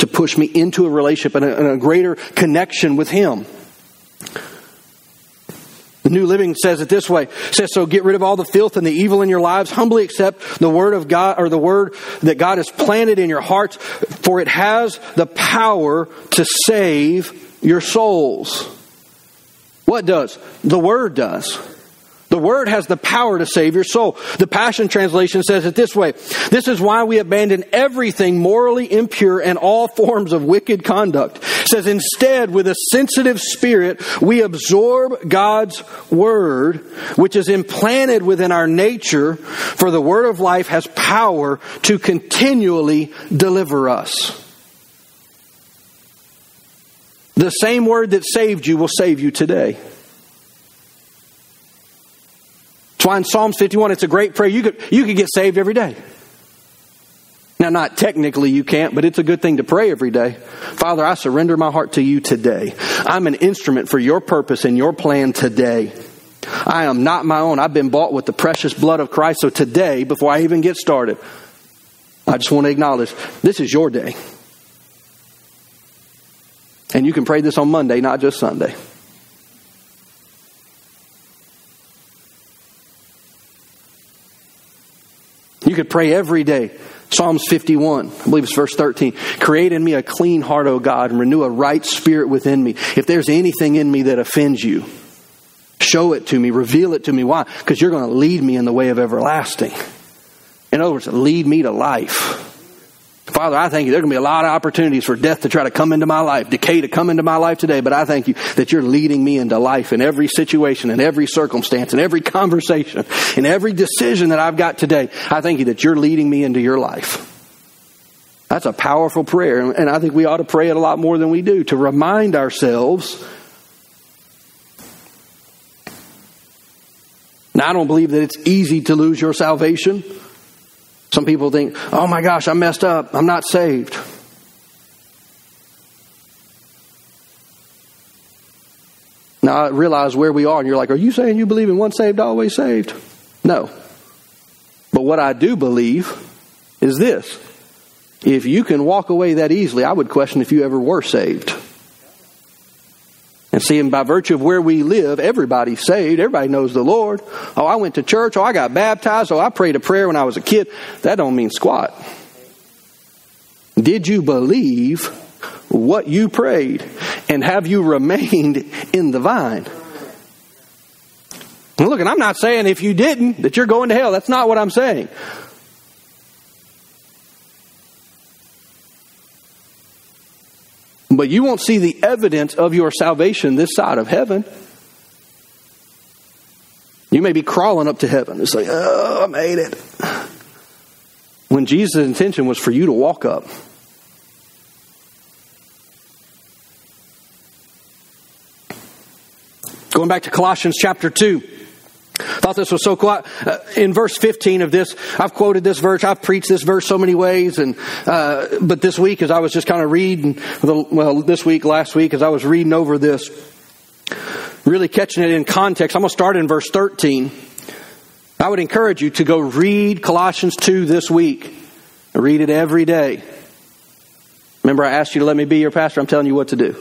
to push me into a relationship and a, and a greater connection with Him. The New Living says it this way. It says, so get rid of all the filth and the evil in your lives. Humbly accept the word of God or the word that God has planted in your hearts, for it has the power to save your souls. What does? The word does. The word has the power to save your soul. The Passion Translation says it this way. This is why we abandon everything morally impure and all forms of wicked conduct. It says instead, with a sensitive spirit, we absorb God's word, which is implanted within our nature, for the word of life has power to continually deliver us. The same word that saved you will save you today. That's why in Psalms 51, it's a great prayer. You could, you could get saved every day. Now, not technically you can't, but it's a good thing to pray every day. Father, I surrender my heart to you today. I'm an instrument for your purpose and your plan today. I am not my own. I've been bought with the precious blood of Christ. So today, before I even get started, I just want to acknowledge this is your day. And you can pray this on Monday, not just Sunday. You could pray every day. Psalms 51, I believe it's verse 13. Create in me a clean heart, O God, and renew a right spirit within me. If there's anything in me that offends you, show it to me, reveal it to me. Why? Because you're going to lead me in the way of everlasting. In other words, lead me to life. Father, I thank you. There are going to be a lot of opportunities for death to try to come into my life, decay to come into my life today, but I thank you that you're leading me into life in every situation, in every circumstance, in every conversation, in every decision that I've got today. I thank you that you're leading me into your life. That's a powerful prayer, and I think we ought to pray it a lot more than we do to remind ourselves. Now, I don't believe that it's easy to lose your salvation. Some people think, oh my gosh, I messed up. I'm not saved. Now I realize where we are, and you're like, are you saying you believe in once saved, always saved? No. But what I do believe is this. If you can walk away that easily, I would question if you ever were saved. And see, and by virtue of where we live, everybody's saved. Everybody knows the Lord. Oh, I went to church. Oh, I got baptized. Oh, I prayed a prayer when I was a kid. That don't mean squat. Did you believe what you prayed? And have you remained in the vine? look, and I'm not saying if you didn't that you're going to hell. That's not what I'm saying. But you won't see the evidence of your salvation this side of heaven. You may be crawling up to heaven. It's like, oh, I made it. When Jesus' intention was for you to walk up. Going back to Colossians chapter 2. Thought this was so cool. Uh, in verse 15 of this, I've quoted this verse. I've preached this verse so many ways. And, uh, but this week, as I was just kind of reading, well, this week, last week, as I was reading over this, really catching it in context, I'm going to start in verse 13. I would encourage you to go read Colossians 2 this week. Read it every day. Remember, I asked you to let me be your pastor. I'm telling you what to do.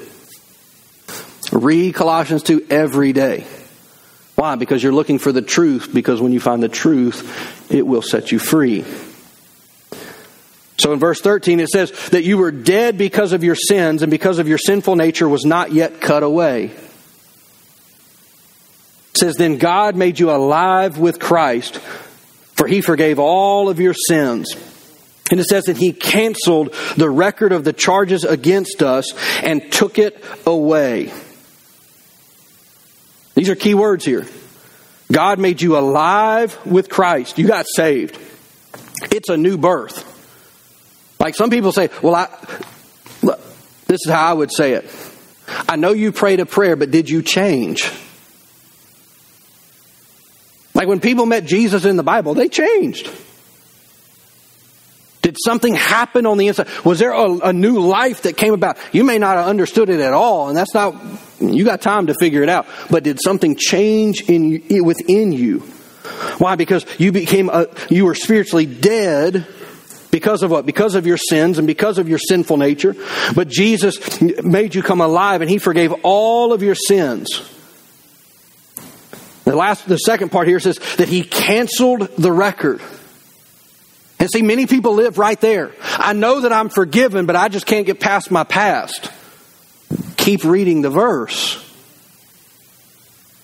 Read Colossians 2 every day. Why? Because you're looking for the truth, because when you find the truth, it will set you free. So in verse 13 it says that you were dead because of your sins and because of your sinful nature was not yet cut away. It says then God made you alive with Christ for he forgave all of your sins. And it says that he canceled the record of the charges against us and took it away. These are key words here. God made you alive with Christ. You got saved. It's a new birth. Like some people say, well, I, look, this is how I would say it. I know you prayed a prayer, but did you change? Like when people met Jesus in the Bible, they changed. Did something happen on the inside? Was there a, a, new life that came about? You may not have understood it at all, and that's not, you got time to figure it out. But did something change in within you? Why? Because you became, a, you were spiritually dead because of what? Because of your sins and because of your sinful nature. But Jesus made you come alive and He forgave all of your sins. The last, the second part here says that He canceled the record. And see, many people live right there. I know that I'm forgiven, but I just can't get past my past. Keep reading the verse.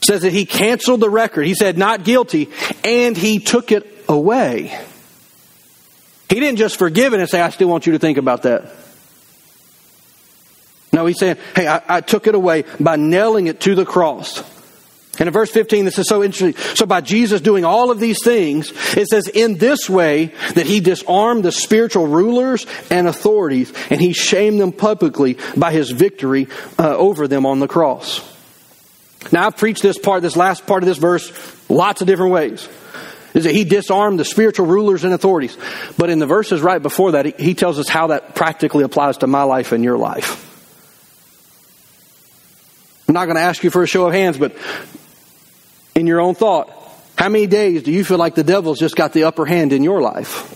It says that he canceled the record. He said, not guilty, and he took it away. He didn't just forgive it and say, I still want you to think about that. No, he's saying, hey, I, I took it away by nailing it to the cross. And in verse 15, this is so interesting. So by Jesus doing all of these things, it says in this way that he disarmed the spiritual rulers and authorities and he shamed them publicly by his victory uh, over them on the cross. Now I've preached this part, this last part of this verse, lots of different ways. Is that he disarmed the spiritual rulers and authorities. But in the verses right before that, he tells us how that practically applies to my life and your life. I'm not going to ask you for a show of hands, but in your own thought. How many days do you feel like the devil's just got the upper hand in your life?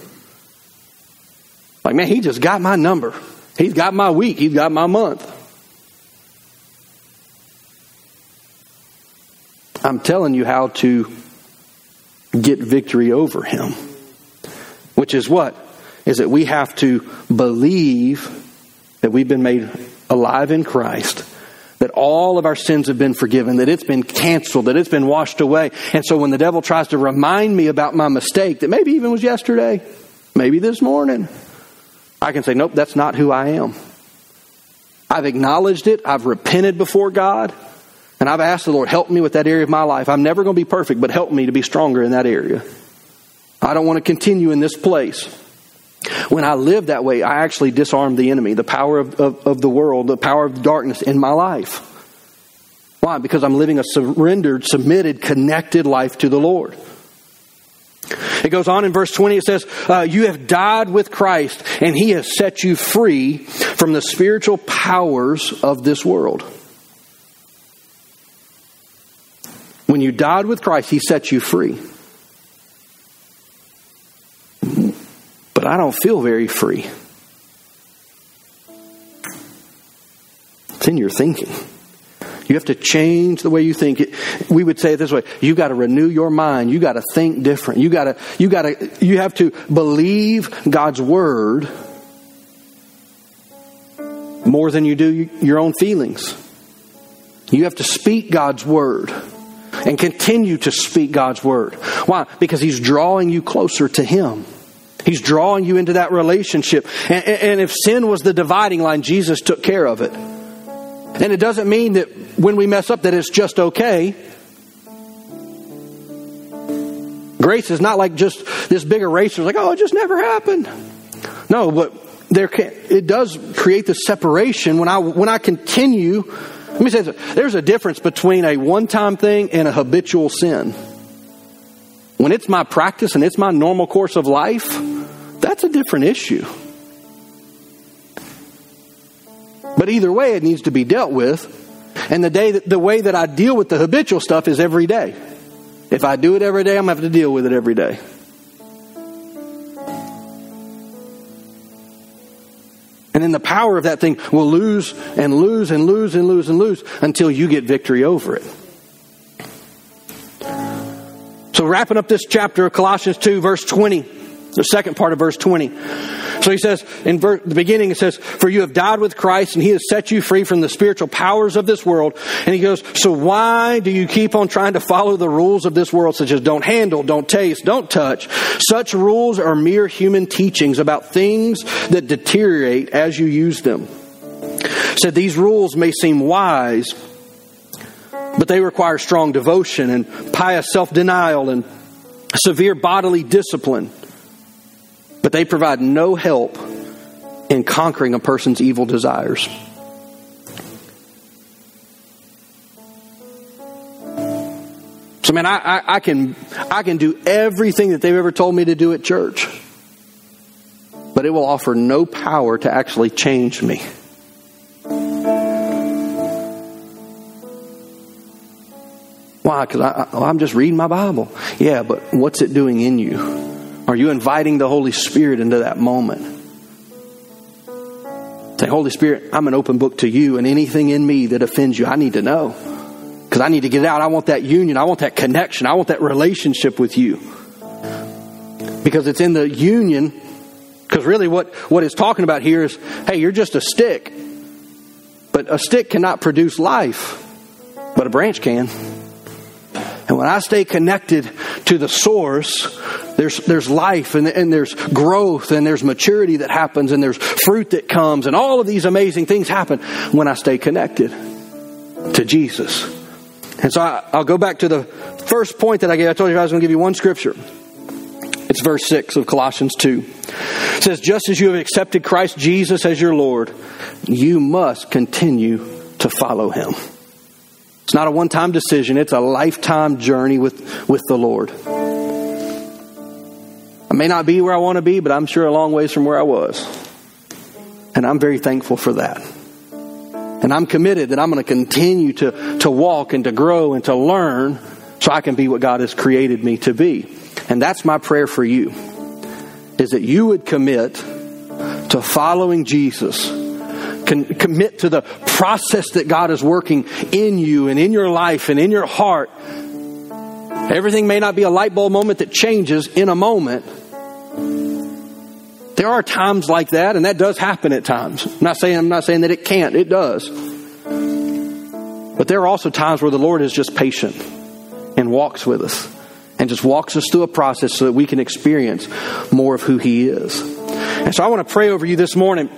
Like, man, he just got my number. He's got my week. He's got my month. I'm telling you how to get victory over him. Which is what? Is that we have to believe that we've been made alive in Christ that all of our sins have been forgiven, that it's been canceled, that it's been washed away. And so when the devil tries to remind me about my mistake, that maybe even was yesterday, maybe this morning, I can say, nope, that's not who I am. I've acknowledged it, I've repented before God, and I've asked the Lord, help me with that area of my life. I'm never going to be perfect, but help me to be stronger in that area. I don't want to continue in this place. When I live that way, I actually disarm the enemy, the power of, of, of the world, the power of darkness in my life. Why? Because I'm living a surrendered, submitted, connected life to the Lord. It goes on in verse 20, it says, uh, You have died with Christ, and he has set you free from the spiritual powers of this world. When you died with Christ, he set you free. But I don't feel very free. It's in your thinking. You have to change the way you think. We would say it this way: you got to renew your mind. You got to think different. You got to, you got to, you have to believe God's word more than you do your own feelings. You have to speak God's word and continue to speak God's word. Why? Because He's drawing you closer to Him. He's drawing you into that relationship. And, and, if sin was the dividing line, Jesus took care of it. And it doesn't mean that when we mess up that it's just okay. Grace is not like just this big eraser, like, oh, it just never happened. No, but there can, it does create the separation when I when I continue. Let me say this: there's a difference between a one-time thing and a habitual sin. When it's my practice and it's my normal course of life, that's a different issue. But either way, it needs to be dealt with. And the day that, the way that I deal with the habitual stuff is every day. If I do it every day, I'm going to have to deal with it every day. And then the power of that thing will lose and lose and lose and lose and lose until you get victory over it. So, wrapping up this chapter of Colossians 2, verse 20, the second part of verse 20. So he says in ver- the beginning, it says, For you have died with Christ, and he has set you free from the spiritual powers of this world. And he goes, So why do you keep on trying to follow the rules of this world, such as don't handle, don't taste, don't touch? Such rules are mere human teachings about things that deteriorate as you use them. Said these rules may seem wise, but they require strong devotion and pious self denial and severe bodily discipline. But they provide no help in conquering a person's evil desires. So, man, I, I, I, can, I can do everything that they've ever told me to do at church, but it will offer no power to actually change me. Why? Because I'm just reading my Bible. Yeah, but what's it doing in you? Are you inviting the Holy Spirit into that moment? Say, Holy Spirit, I'm an open book to you, and anything in me that offends you, I need to know. Because I need to get out. I want that union. I want that connection. I want that relationship with you. Because it's in the union. Because really, what, what it's talking about here is hey, you're just a stick. But a stick cannot produce life, but a branch can. And when I stay connected to the source, there's, there's life and, and there's growth and there's maturity that happens and there's fruit that comes and all of these amazing things happen when I stay connected to Jesus. And so I, will go back to the first point that I gave. I told you I was going to give you one scripture. It's verse 6 of Colossians 2. It says, Just as you have accepted Christ Jesus as your Lord, you must continue to follow him. It's not a one time decision, it's a lifetime journey with, with the Lord. I may not be where I want to be, but I'm sure a long ways from where I was. And I'm very thankful for that. And I'm committed that I'm going to continue to, to walk and to grow and to learn so I can be what God has created me to be. And that's my prayer for you is that you would commit to following Jesus commit to the process that God is working in you and in your life and in your heart. Everything may not be a light bulb moment that changes in a moment. There are times like that, and that does happen at times. I'm not saying I'm not saying that it can't. It does. But there are also times where the Lord is just patient and walks with us and just walks us through a process so that we can experience more of who He is. And so I want to pray over you this morning.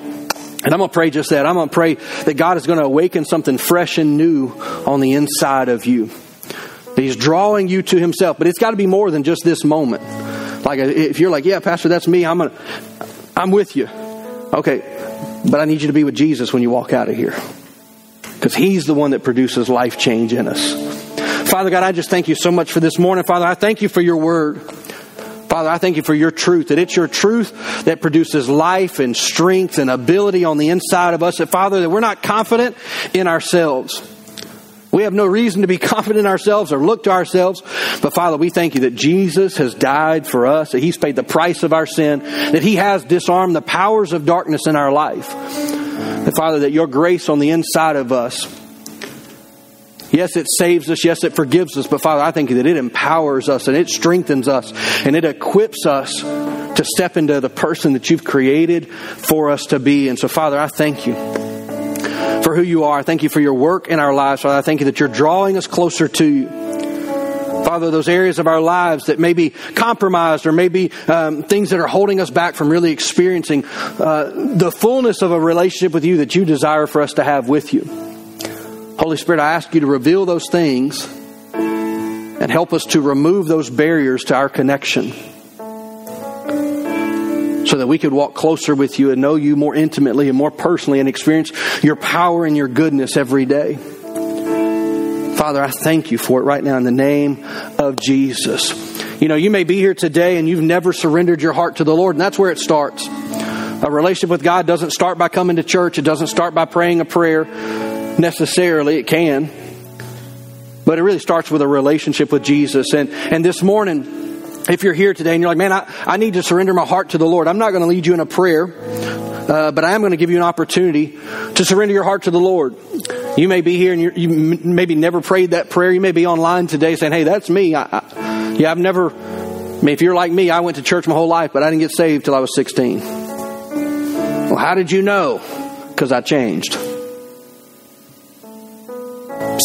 And I'm going to pray just that. I'm going to pray that God is going to awaken something fresh and new on the inside of you. That He's drawing you to Himself, but it's got to be more than just this moment. Like if you're like, yeah, Pastor, that's me. I'm gonna, I'm with you. Okay, but I need you to be with Jesus when you walk out of here, because He's the one that produces life change in us. Father God, I just thank you so much for this morning. Father, I thank you for your word. Father, I thank you for your truth, that it's your truth that produces life and strength and ability on the inside of us. That, Father, that we're not confident in ourselves. We have no reason to be confident in ourselves or look to ourselves. But Father, we thank you that Jesus has died for us, that He's paid the price of our sin, that He has disarmed the powers of darkness in our life. That Father, that your grace on the inside of us Yes, it saves us. Yes, it forgives us. But Father, I think that it empowers us and it strengthens us and it equips us to step into the person that you've created for us to be. And so, Father, I thank you for who you are. I thank you for your work in our lives. Father, I thank you that you're drawing us closer to you. Father, those areas of our lives that may be compromised or maybe um, things that are holding us back from really experiencing uh, the fullness of a relationship with you that you desire for us to have with you. Holy Spirit, I ask you to reveal those things and help us to remove those barriers to our connection so that we could walk closer with you and know you more intimately and more personally and experience your power and your goodness every day. Father, I thank you for it right now in the name of Jesus. You know, you may be here today and you've never surrendered your heart to the Lord, and that's where it starts. A relationship with God doesn't start by coming to church, it doesn't start by praying a prayer necessarily. It can. But it really starts with a relationship with Jesus. And, and this morning, if you're here today and you're like, man, I, I need to surrender my heart to the Lord, I'm not going to lead you in a prayer, uh, but I am going to give you an opportunity to surrender your heart to the Lord. You may be here and you maybe never prayed that prayer. You may be online today saying, hey, that's me. I, I, yeah, I've never, I mean, if you're like me, I went to church my whole life, but I didn't get saved till I was 16. Well, how did you know? Because I changed.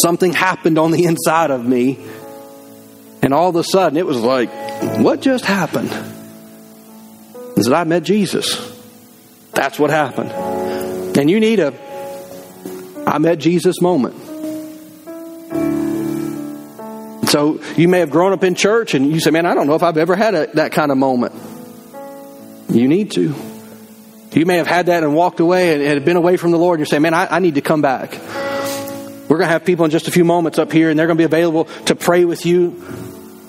Something happened on the inside of me, and all of a sudden it was like, what just happened? Is that I met Jesus. That's what happened. And you need a I met Jesus moment. So you may have grown up in church and you say, man, I don't know if I've ever had a, that kind of moment. You need to. You may have had that and walked away and, and been away from the Lord and you're saying, man, I, I need to come back. We're going to have people in just a few moments up here and they're going to be available to pray with you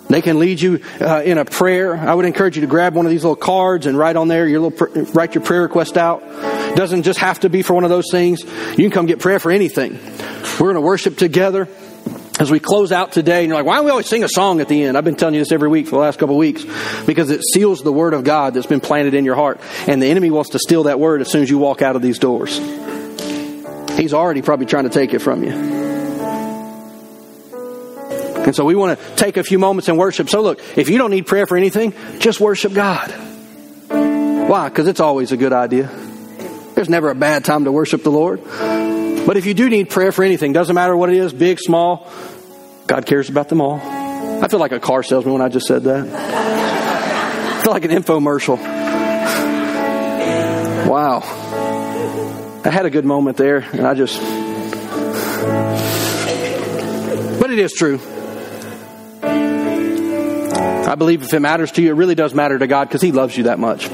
they can lead you uh, in a prayer. I would encourage you to grab one of these little cards and write on there your little write your prayer request out. Doesn't just have to be for one of those things. You can come get prayer for anything. We're going to worship together as we close out today. And you're like, why don't we always sing a song at the end? I've been telling you this every week for the last couple of weeks because it seals the word of God that's been planted in your heart, and the enemy wants to steal that word as soon as you walk out of these doors. He's already probably trying to take it from you. And so we want to take a few moments and worship. So look, if you don't need prayer for anything, just worship God. Why? Because it's always a good idea. There's never a bad time to worship the Lord. But if you do need prayer for anything, doesn't matter what it is, big, small, God cares about them all. I feel like a car salesman when I just said that. I feel like an infomercial. Wow. I had a good moment there, and I just. But it is true. I believe if it matters to you, it really does matter to God because He loves you that much.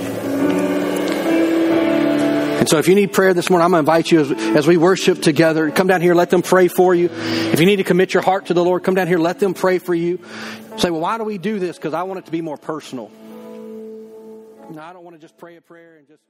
And so if you need prayer this morning, I'm going to invite you as, as, we worship together. Come down here, let them pray for you. If you need to commit your heart to the Lord, come down here, let them pray for you. Say, well, why do we do this? Because I want it to be more personal. No, I don't want to just pray a prayer and just.